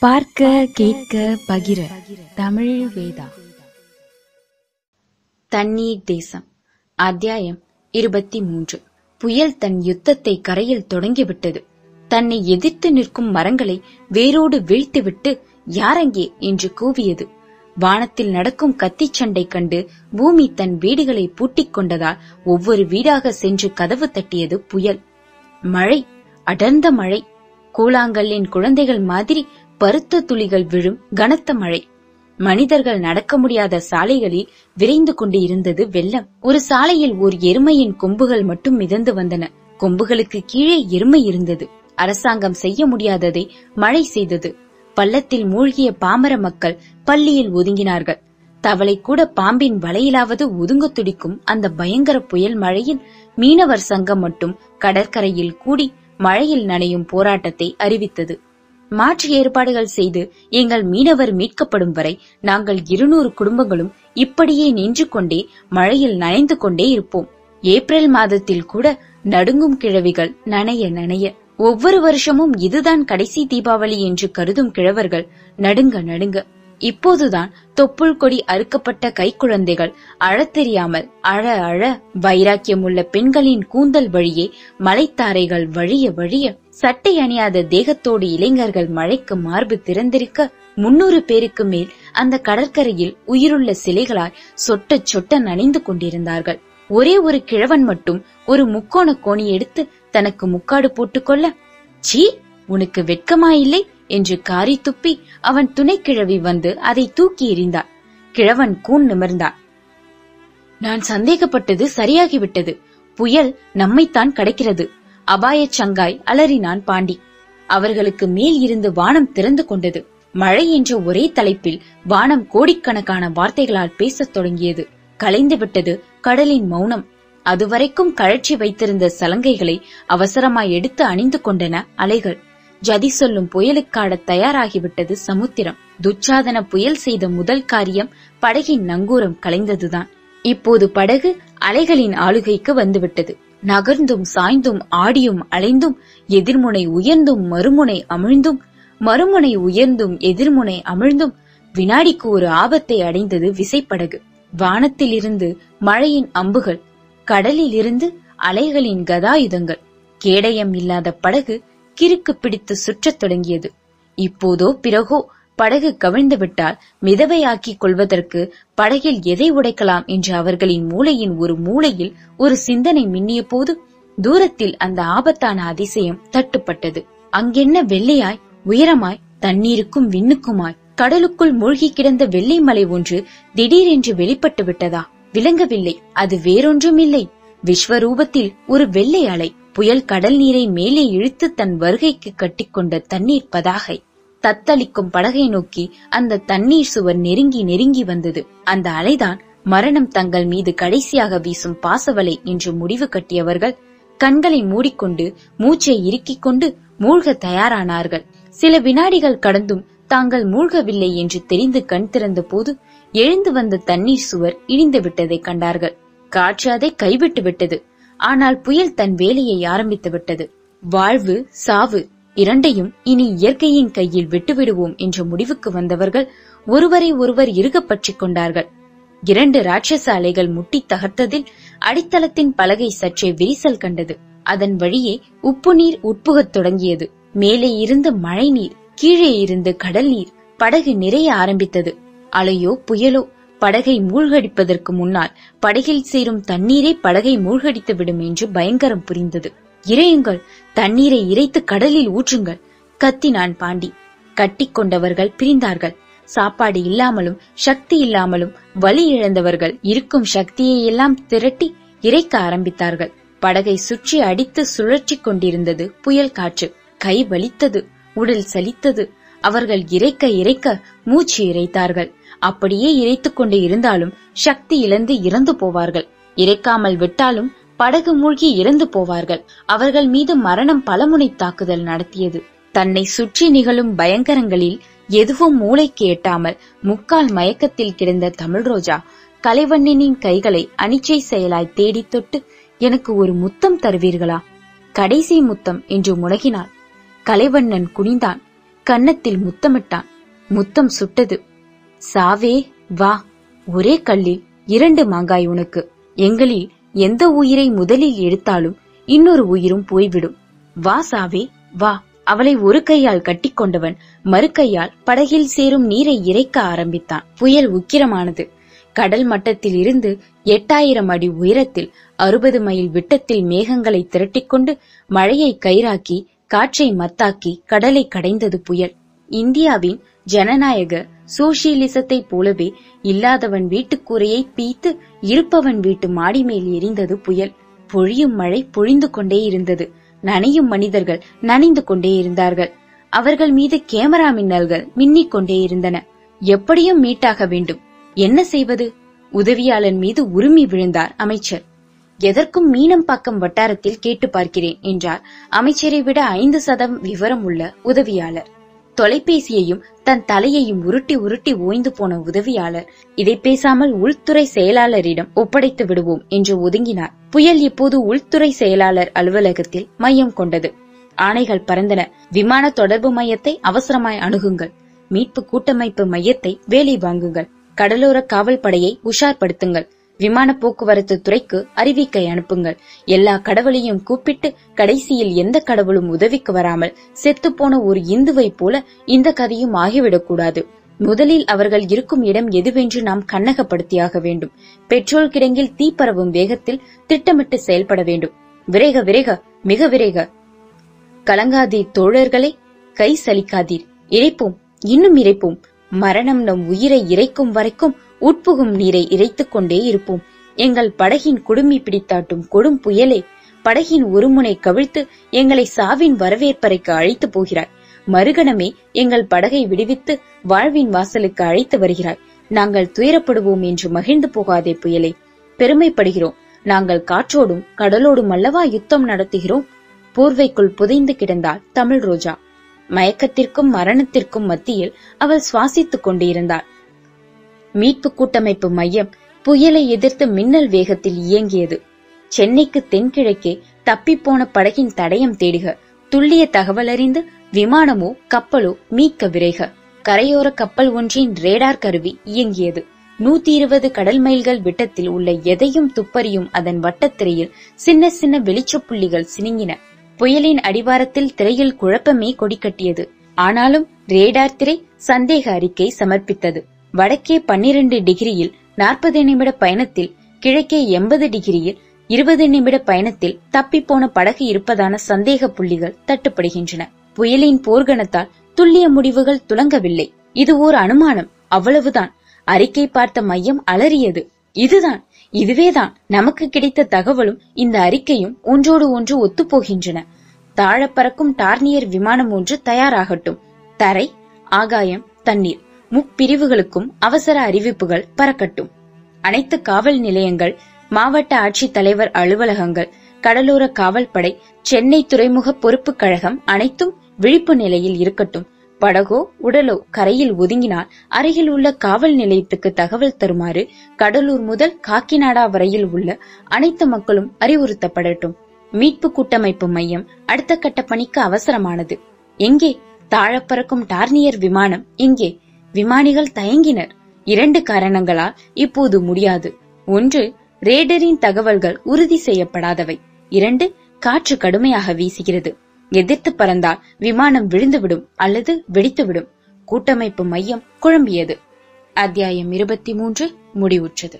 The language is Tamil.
பார்க்க கேட்க பகிர. தமிழ் வேதா. தண்ணீர் தேசம். அத்தியாயம் இருபத்தி மூன்று புயல் தன் யுத்தத்தை கரையில் தொடங்கிவிட்டது. தன்னை எதிர்த்து நிற்கும் மரங்களை வேரோடு வீழ்த்துவிட்டு யாரங்கே என்று கூவியது. வானத்தில் நடக்கும் கத்திச் சண்டை கண்டு பூமி தன் வீடுகளை பூட்டிக் கொண்டதால் ஒவ்வொரு வீடாக சென்று கதவு தட்டியது புயல். மழை அடர்ந்த மழை. கூழாங்கல்லின் குழந்தைகள் மாதிரி பருத்த துளிகள் விழும் கனத்த மழை. மனிதர்கள் நடக்க முடியாத சாலைகளில் விரைந்து கொண்டு இருந்தது வெள்ளம். ஒரு சாலையில் ஓர் எருமையின் கொம்புகள் மட்டும் மிதந்து வந்தன. கொம்புகளுக்கு கீழே எருமை இருந்தது. அரசாங்கம் செய்ய முடியாததை மழை செய்தது. பள்ளத்தில் மூழ்கிய பாமர மக்கள் பள்ளியில் ஒதுங்கினார்கள். தவளை கூட பாம்பின் வலையிலாவது ஒதுங்க துடிக்கும் அந்த பயங்கர புயல் மழையில் மீனவர் சங்கம் மட்டும் கடற்கரையில் கூடி மழையில் நனையும் போராட்டத்தை அறிவித்தது. மாற்று ஏற்பாடுகள் செய்து எங்கள் மீனவர் மீட்கப்படும் வரை நாங்கள் இருநூறு குடும்பங்களும் இப்படியே நின்று கொண்டே மழையில் நனைந்து கொண்டே இருப்போம். ஏப்ரல் மாதத்தில் கூட நடுங்கும் கிழவிகள் நனைய நனைய ஒவ்வொரு வருஷமும் இதுதான் கடைசி தீபாவளி என்று கருதும் கிழவர்கள் நடுங்க நடுங்க. இப்போதுதான் தொப்புள் கொடி அறுக்கப்பட்ட கைக்குழந்தைகள் அழத் தெரியாமல் அழ அழ வைராக்கியமுள்ள பெண்களின் கூந்தல் வழியே மலைத்தாரைகள் வழிய வழிய சட்டை அணியாத தேகத்தோடு இளைஞர்கள் மழைக்கு மார்பு திறந்திருக்க முன்னூறு பேருக்கு மேல் அந்த கடற்கரையில் உயிருள்ள சிலைகளாய் சொட்ட சொட்ட நனைந்து கொண்டிருந்தார்கள். ஒரே ஒரு கிழவன் மட்டும் ஒரு முக்கோண கோணி எடுத்து தனக்கு முக்காடு போட்டுக்கொள்ள சீ உனக்கு வெட்கமா இல்லை? என்று காரி துப்பி அவன் துணைக்கிழவி வந்து அதை தூக்கி எறிந்தாள். கிழவன் கூன் நிமிர்ந்தான். நான் சந்தேகப்பட்டது சரியாகிவிட்டது. புயல் நம்மைத்தான் கடக்கிறது. அபாயச் சங்காய் அலறினான் பாண்டி. அவர்களுக்கு மேல் இருந்து வானம் திறந்து கொண்டது. மழை என்ற ஒரே தலைப்பில் வானம் கோடிக்கணக்கான வார்த்தைகளால் பேசத் தொடங்கியது. கலைந்து விட்டது கடலின் மௌனம். அதுவரைக்கும் கழற்றி வைத்திருந்த சலங்கைகளை அவசரமாய் எடுத்து அணிந்து கொண்டன அலைகள். ஜதி சொல்லும் புயலுக்காடத் தயாராகிவிட்டது சமுத்திரம். துச்சாதன புயல் செய்த முதல் காரியம் படகின் நங்கூரம் கலைந்ததுதான். இப்போது படகு அலைகளின் ஆளுகைக்கு வந்துவிட்டது. நகர்ந்தும் சாய்ந்தும் ஆடியும் அலைந்தும் எதிர்முனை உயர்ந்தும் மறுமுனை அமிழ்ந்தும் மறுமுனை உயர்ந்தும் எதிர்முனை அமிழ்ந்தும் வினாடிக்கு ஒரு ஆபத்தை அடைந்தது விசைப்படகு. வானத்திலிருந்து மழையின் அம்புகள் கடலிலிருந்து அலைகளின் கதாயுதங்கள். கேடயம் இல்லாத படகு கிறுக்கு பிடித்து சுற்றத் தொடங்கியது. இப்போதோ பிறகோ படகு கவிழ்ந்துவிட்டால் மிதவையாக்கிக் கொள்வதற்கு படகில் எதை உடைக்கலாம் என்று அவர்களின் மூளையின் ஒரு மூலையில் ஒரு சிந்தனை மின்னிய போது தூரத்தில் அந்த ஆபத்தான அதிசயம் தட்டுப்பட்டது. அங்கென்ன வெள்ளையாய் உயரமாய் தண்ணீருக்கும் விண்ணுக்குமாய் கடலுக்குள் மூழ்கி கிடந்த வெள்ளை மலை ஒன்று திடீரென்று வெளிப்பட்டு விட்டதா? விளங்கவில்லை. அது வேறொன்றும் இல்லை விஸ்வரூபத்தில் ஒரு வெள்ளை அலை புயல் கடல் நீரை மேலே இழுத்து தன் வருகைக்கு கட்டிக்கொண்ட தண்ணீர் பதாகை. தத்தளிக்கும் படகை நோக்கி அந்த தண்ணீர் சுவர் நெருங்கி நெருங்கி வந்தது. அந்த அலைதான் மரணம் தங்கள் மீது கடைசியாக வீசும் பாசவலை என்று முடிவு கட்டியவர்கள் கண்களை மூடிக்கொண்டு மூச்சை இறுக்கிக் கொண்டு மூழ்க தயாரானார்கள். சில வினாடிகள் கடந்தும் தாங்கள் மூழ்கவில்லை என்று தெரிந்து கண் திறந்த போது எழுந்து வந்த தண்ணீர் சுவர் இடிந்து விட்டதை கண்டார்கள். காற்று அதை கைவிட்டு விட்டது. ஆனால் புயல் தன் வேலையை ஆரம்பித்து விட்டது. வாழ்வு சாவு இரண்டையும் இனி இயற்கையின் கையில் விட்டுவிடுவோம் என்ற முடிவுக்கு வந்தவர்கள் ஒருவரை ஒருவர் இறுகப் கொண்டார்கள். இரண்டு ராட்சச அலைகள் முட்டி தகர்த்ததில் அடித்தளத்தின் பலகை சற்றே விரிசல் கண்டது. அதன் வழியே உப்பு நீர் உட்புகத் தொடங்கியது. மேலே இருந்து மழை நீர் கீழே இருந்து கடல் நீர் படகு நிறைய ஆரம்பித்தது. அலையோ புயலோ படகை மூழ்கடிப்பதற்கு முன்னால் படகில் சேரும் தண்ணீரே படகை மூழ்கடித்து விடும் என்று பயங்கரம் புரிந்தது. இறையுங்கள் தண்ணீரை இறைத்து கடலில் ஊற்றுங்கள். கத்தினான் பாண்டி. கட்டிக்கொண்டவர்கள் பிரிந்தார்கள். சாப்பாடு இல்லாமலும் சக்தி இல்லாமலும் வலி இழந்தவர்கள் இருக்கும் சக்தியை எல்லாம் திரட்டி இறைக்க ஆரம்பித்தார்கள். படகை சுற்றி அடித்து சுழற்றி கொண்டிருந்தது புயல் காற்று. கை வலித்தது உடல் சலித்தது. அவர்கள் இறைக்க இறைக்க மூச்சு இறைத்தார்கள். அப்படியே இறைத்துக் கொண்டு இருந்தாலும் சக்தி இழந்து இறந்து போவார்கள். இறைக்காமல் விட்டாலும் படகு மூழ்கி இறந்து போவார்கள். அவர்கள் மீது மரணம் பலமுனை தாக்குதல் நடத்தியது. தன்னை சுற்றி நிகழும் பயங்கரங்களில் எதுவும் மூளைக்கு எட்டாமல் முக்கால் மயக்கத்தில் கிடந்த தமிழ் ரோஜா கலைவண்ணனின் கைகளை அனிச்சை செயலாய் தேடித் தொட்டு எனக்கு ஒரு முத்தம் தருவீர்களா? கடைசி முத்தம் என்று முழகினாள். கலைவண்ணன் குனிந்தான். கன்னத்தில் முத்தமிட்டான். முத்தம் சுட்டது. சாவே வா. ஒரே கல்லில் இரண்டு மாங்காய் உனக்கு. எங்களில் எந்த உயிரை முதலில் எடுத்தாலும் இன்னொரு உயிரும் போய்விடும். வா சாவே வா. அவளை ஒரு கையால் கட்டிக்கொண்டவன் மறு கையால் படகில் சேரும் நீரை இறைக்க ஆரம்பித்தான். புயல் உக்கிரமானது. கடல் மட்டத்தில் இருந்து எட்டாயிரம் அடி உயரத்தில் அறுபது மைல் விட்டத்தில் மேகங்களை திரட்டிக்கொண்டு மழையை கயிறாக்கி காற்றை மத்தாக்கி கடலை கடைந்தது புயல். இந்தியாவின் ஜனநாயக சோசியலிசத்தை போலவே இல்லாதவன் வீட்டுக்கூரையை பீத்து இருப்பவன் வீட்டு மாடி மேல் எரிந்தது புயல். பொழியும் மழை பொழிந்து கொண்டே இருந்தது. நனையும் மனிதர்கள் நனைந்து கொண்டே இருந்தார்கள். அவர்கள் மீது கேமரா மின்னல்கள் மின்னிக் கொண்டே இருந்தன. எப்படியும் மீட்டாக வேண்டும். என்ன செய்வது? உதவியாளன் மீது உரிமை விழுந்தார் அமைச்சர். எதற்கும் மீனம்பாக்கம் வட்டாரத்தில் கேட்டு பார்க்கிறேன் என்றார். அமைச்சரை விட ஐந்து சதம் விவரம் உள்ள உதவியாளர். தொலைபேசியையும் தன் தலையையும் உருட்டி உருட்டி ஓய்ந்து போன உதவியாளர் இதை பேசாமல் உள்துறை செயலாளரிடம் ஒப்படைத்து விடுவோம் என்று ஒதுங்கினார். புயல் இப்போது உள்துறை செயலாளர் அலுவலகத்தில் மையம் கொண்டது. ஆணைகள் பறந்தன. விமான தொடர்பு மையத்தை அவசரமாய் அணுகுங்கள். மீட்பு கூட்டமைப்பு மையத்தை வேலை வாங்குங்கள். கடலோர காவல் படையை உஷார்படுத்துங்கள். விமான போக்குவரத்து துறைக்கு அறிவிக்கை அனுப்புங்கள். எல்லா கடவுளையும் கூப்பிட்டு கடைசியில் எந்த கடவுளும் உதவிக்கு வராமல் செத்துப்போன ஒரு இந்துவை போல இந்த கதையும் ஆகிவிடக்கூடாது. முதலில் அவர்கள் இருக்கும் இடம் எதுவென்று நாம் கண்ணகப்படுத்தியாக வேண்டும். பெட்ரோல் கிடங்கில் தீ பரவும் வேகத்தில் திட்டமிட்டு செயல்பட வேண்டும். விரைக விரைக மிக விரைக. கலங்காதீர் தோழர்களை கை சலிக்காதீர். இறைப்போம் இன்னும் இறைப்போம். மரணம் நம் உயிரை இறைக்கும் வரைக்கும் உட்புகும் நீரை இறைத்துக் கொண்டே இருப்போம். எங்கள் படகின் குடுமி பிடித்தாட்டும் கொடும் புயலே படகின் ஒரு முனை கவிழ்த்து எங்களை சாவின் வரவேற்பறைக்கு அழைத்து போகிறாய். மறுகணமே எங்கள் படகை விடுவித்து வாழ்வின் வாசலுக்கு அழைத்து வருகிறாய். நாங்கள் துயரப்படுவோம் என்று மகிழ்ந்து போகாதே புயலை. பெருமைப்படுகிறோம். நாங்கள் காற்றோடும் கடலோடும் அல்லவா யுத்தம் நடத்துகிறோம். போர்வைக்குள் புதைந்து கிடந்தாள் தமிழ் ரோஜா. மயக்கத்திற்கும் மரணத்திற்கும் மத்தியில் அவள் சுவாசித்துக் கொண்டிருந்தாள். மீட்பு கூட்டமைப்பு மையம் புயலை எதிர்த்து மின்னல் வேகத்தில் இயங்கியது. சென்னைக்கு தென்கிழக்கே தப்பிப்போன படகின் தடயம் தேடுக. துல்லிய தகவல் அறிந்து விமானமோ கப்பலோ மீட்க விரைக. கரையோர கப்பல் ஒன்றின் ரேடார் கருவி இயங்கியது. நூத்தி இருபது கடல் மைல்கள் விட்டத்தில் உள்ள எதையும் துப்பறியும் அதன் வட்டத்திரையில் சின்ன சின்ன வெளிச்சப்புள்ளிகள் சினுங்கின. புயலின் அடிவாரத்தில் திரையில் குழப்பமே கொடிக்கட்டியது ஆனாலும் ரேடார் திரை சந்தேக அறிக்கை சமர்ப்பித்தது. வடக்கே பன்னிரண்டு டிகிரியில் நாற்பது நிமிட பயணத்தில் கிழக்கே எண்பது டிகிரியில் இருபது நிமிட பயணத்தில் தப்பிப்போன படகு இருப்பதான சந்தேக புள்ளிகள் தட்டுப்படுகின்றன. புயலின் போர்க்கணத்தால் துல்லிய முடிவுகள் துலங்கவில்லை. இது ஓர் அனுமானம். அவ்வளவுதான். அறிக்கை பார்த்த மையம் அலறியது. இதுதான். இதுவேதான். நமக்கு கிடைத்த தகவலும் இந்த அறிக்கையும் ஒன்றோடு ஒன்று ஒத்துப்போகின்றன. தாழ பறக்கும் டார்னியர் விமானம் ஒன்று தயாராகட்டும். தரை ஆகாயம் தண்ணீர். முப்பிரிவுகளுக்கும் அவசர அறிவிப்புகள் பறக்கட்டும். அனைத்து காவல் நிலையங்கள் மாவட்ட ஆட்சித்தலைவர் அலுவலகங்கள் கடலோர காவல்படை சென்னை துறைமுக பொறுப்பு கழகம் அனைத்தும் விழிப்பு நிலையில் இருக்கட்டும். படகோ உடலோ கரையில் ஒதுங்கினால் அருகில் உள்ள காவல் நிலையத்துக்கு தகவல் தருமாறு கடலூர் முதல் காக்கிநாடா வரையில் உள்ள அனைத்து மக்களும் அறிவுறுத்தப்படட்டும். மீட்பு கூட்டமைப்பு மையம் அடுத்த கட்ட பணிக்கு அவசரமானது. எங்கே? தாழப்பறக்கும் டார்னியர் விமானம் எங்கே விமானிகள் தயங்கினர். இரண்டு காரணங்களால் இப்போது முடியாது. ஒன்று ரேடரின் தகவல்கள் உறுதி செய்யப்படாதவை. இரண்டு காற்று கடுமையாக வீசுகிறது. எதிர்த்து பறந்தால் விமானம் விழுந்துவிடும் அல்லது வெடித்துவிடும். கூட்டமைப்பு மையம் குழம்பியது. அத்தியாயம் இருபத்தி மூன்று முடிவுற்றது.